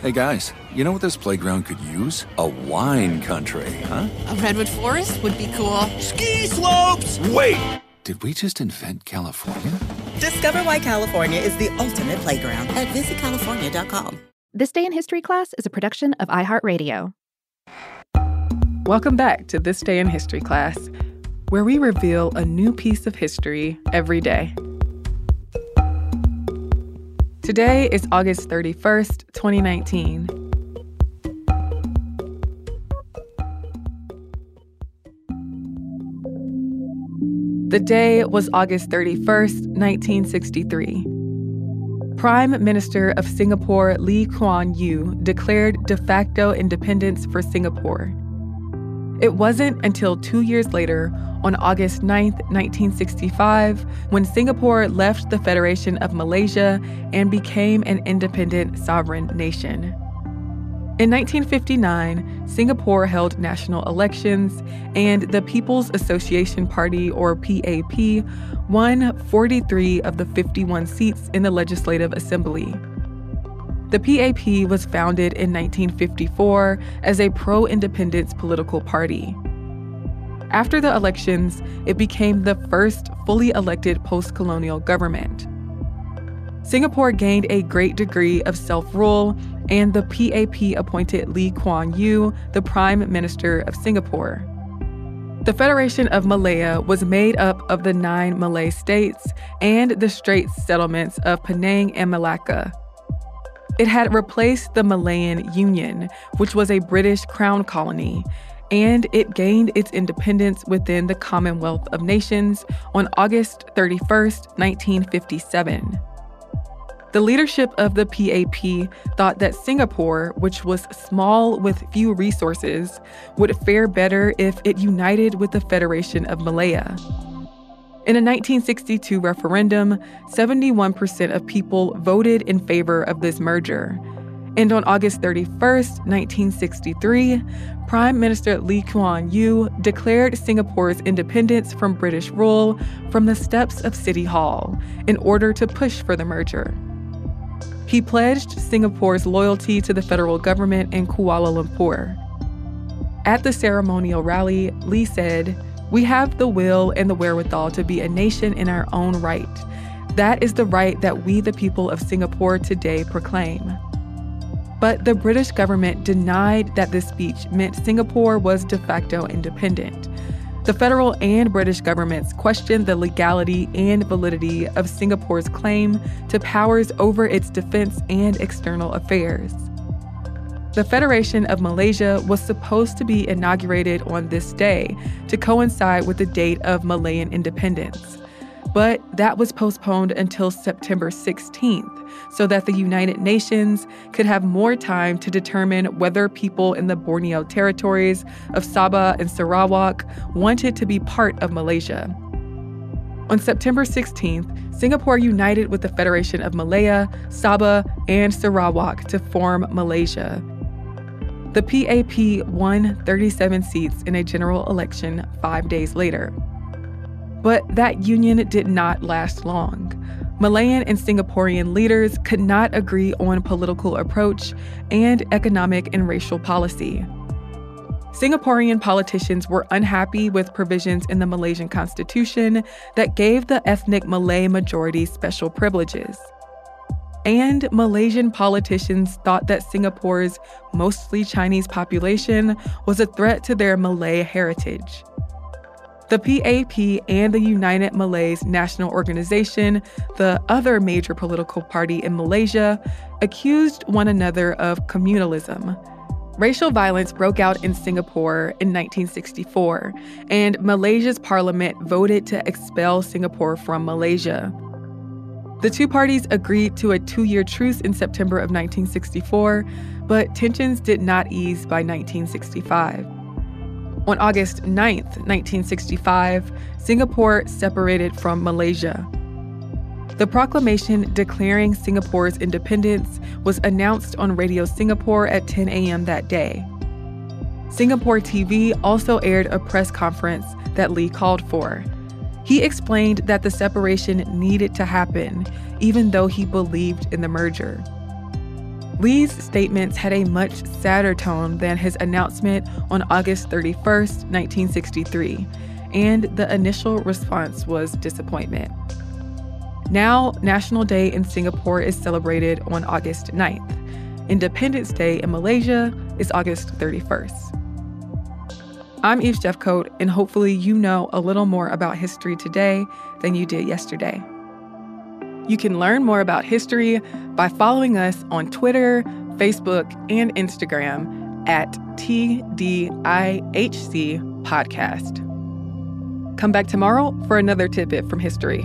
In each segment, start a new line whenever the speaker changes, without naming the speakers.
Hey guys, you know what this playground could use? A wine country, huh?
A redwood forest would be cool.
Ski slopes!
Wait!
Did we just invent California?
Discover why California is the ultimate playground at visitcalifornia.com.
This Day in History class is a production of iHeartRadio.
Welcome back to This Day in History class, where we reveal a new piece of history every day. Today is August 31st, 2019. The day was August 31st, 1963. Prime Minister of Singapore Lee Kuan Yew declared de facto independence for Singapore. It wasn't until two years later, on August 9, 1965, when Singapore left the Federation of Malaysia and became an independent sovereign nation. In 1959, Singapore held national elections, and the People's Association Party, or PAP, won 43 of the 51 seats in the Legislative Assembly. The PAP was founded in 1954 as a pro independence political party. After the elections, it became the first fully elected post colonial government. Singapore gained a great degree of self rule, and the PAP appointed Lee Kuan Yew the Prime Minister of Singapore. The Federation of Malaya was made up of the nine Malay states and the Straits settlements of Penang and Malacca. It had replaced the Malayan Union, which was a British crown colony, and it gained its independence within the Commonwealth of Nations on August 31, 1957. The leadership of the PAP thought that Singapore, which was small with few resources, would fare better if it united with the Federation of Malaya. In a 1962 referendum, 71% of people voted in favor of this merger. And on August 31, 1963, Prime Minister Lee Kuan Yew declared Singapore's independence from British rule from the steps of City Hall in order to push for the merger. He pledged Singapore's loyalty to the federal government in Kuala Lumpur. At the ceremonial rally, Lee said, We have the will and the wherewithal to be a nation in our own right. That is the right that we, the people of Singapore, today proclaim. But the British government denied that this speech meant Singapore was de facto independent. The federal and British governments questioned the legality and validity of Singapore's claim to powers over its defense and external affairs. The Federation of Malaysia was supposed to be inaugurated on this day to coincide with the date of Malayan independence. But that was postponed until September 16th so that the United Nations could have more time to determine whether people in the Borneo territories of Sabah and Sarawak wanted to be part of Malaysia. On September 16th, Singapore united with the Federation of Malaya, Sabah, and Sarawak to form Malaysia. The PAP won 37 seats in a general election five days later. But that union did not last long. Malayan and Singaporean leaders could not agree on political approach and economic and racial policy. Singaporean politicians were unhappy with provisions in the Malaysian constitution that gave the ethnic Malay majority special privileges. And Malaysian politicians thought that Singapore's mostly Chinese population was a threat to their Malay heritage. The PAP and the United Malays National Organization, the other major political party in Malaysia, accused one another of communalism Racial violence broke out in Singapore in 1964, and Malaysia's parliament voted to expel Singapore from Malaysia. The two parties agreed to a two year truce in September of 1964, but tensions did not ease by 1965. On August 9, 1965, Singapore separated from Malaysia. The proclamation declaring Singapore's independence was announced on Radio Singapore at 10 a.m. that day. Singapore TV also aired a press conference that Lee called for. He explained that the separation needed to happen, even though he believed in the merger. Lee's statements had a much sadder tone than his announcement on August 31, 1963, and the initial response was disappointment. Now, National Day in Singapore is celebrated on August 9th. Independence Day in Malaysia is August 31st. I'm Eve Jeffcoat, and hopefully, you know a little more about history today than you did yesterday. You can learn more about history by following us on Twitter, Facebook, and Instagram at TDIHC Podcast. Come back tomorrow for another tidbit from history.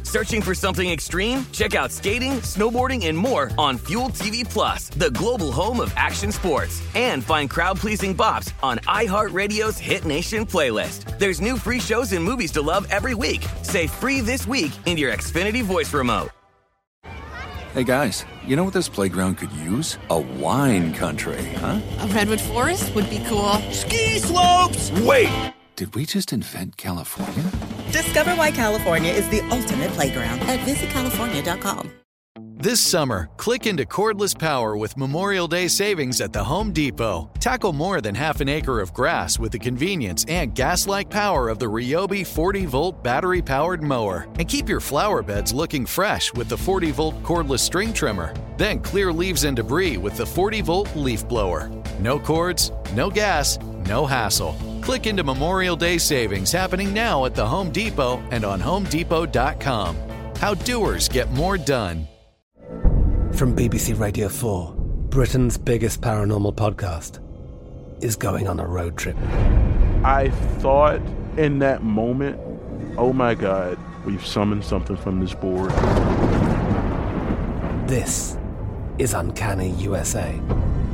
Searching for something extreme? Check out skating, snowboarding, and more on Fuel TV Plus, the global home of action sports. And find crowd-pleasing bops on iHeartRadio's Hit Nation playlist. There's new free shows and movies to love every week. Say free this week in your Xfinity voice remote.
Hey guys, you know what this playground could use? A wine country, huh?
A redwood forest would be cool.
Ski slopes!
Wait! Did we just invent California?
Discover why California is the ultimate playground at visitcalifornia.com.
This summer, click into cordless power with Memorial Day savings at the Home Depot. Tackle more than half an acre of grass with the convenience and gas like power of the Ryobi 40 volt battery powered mower. And keep your flower beds looking fresh with the 40 volt cordless string trimmer. Then clear leaves and debris with the 40 volt leaf blower. No cords, no gas, no hassle. Click into Memorial Day savings happening now at the Home Depot and on HomeDepot.com. How doers get more done.
From BBC Radio 4, Britain's biggest paranormal podcast is going on a road trip.
I thought in that moment, oh my God, we've summoned something from this board.
This is Uncanny USA.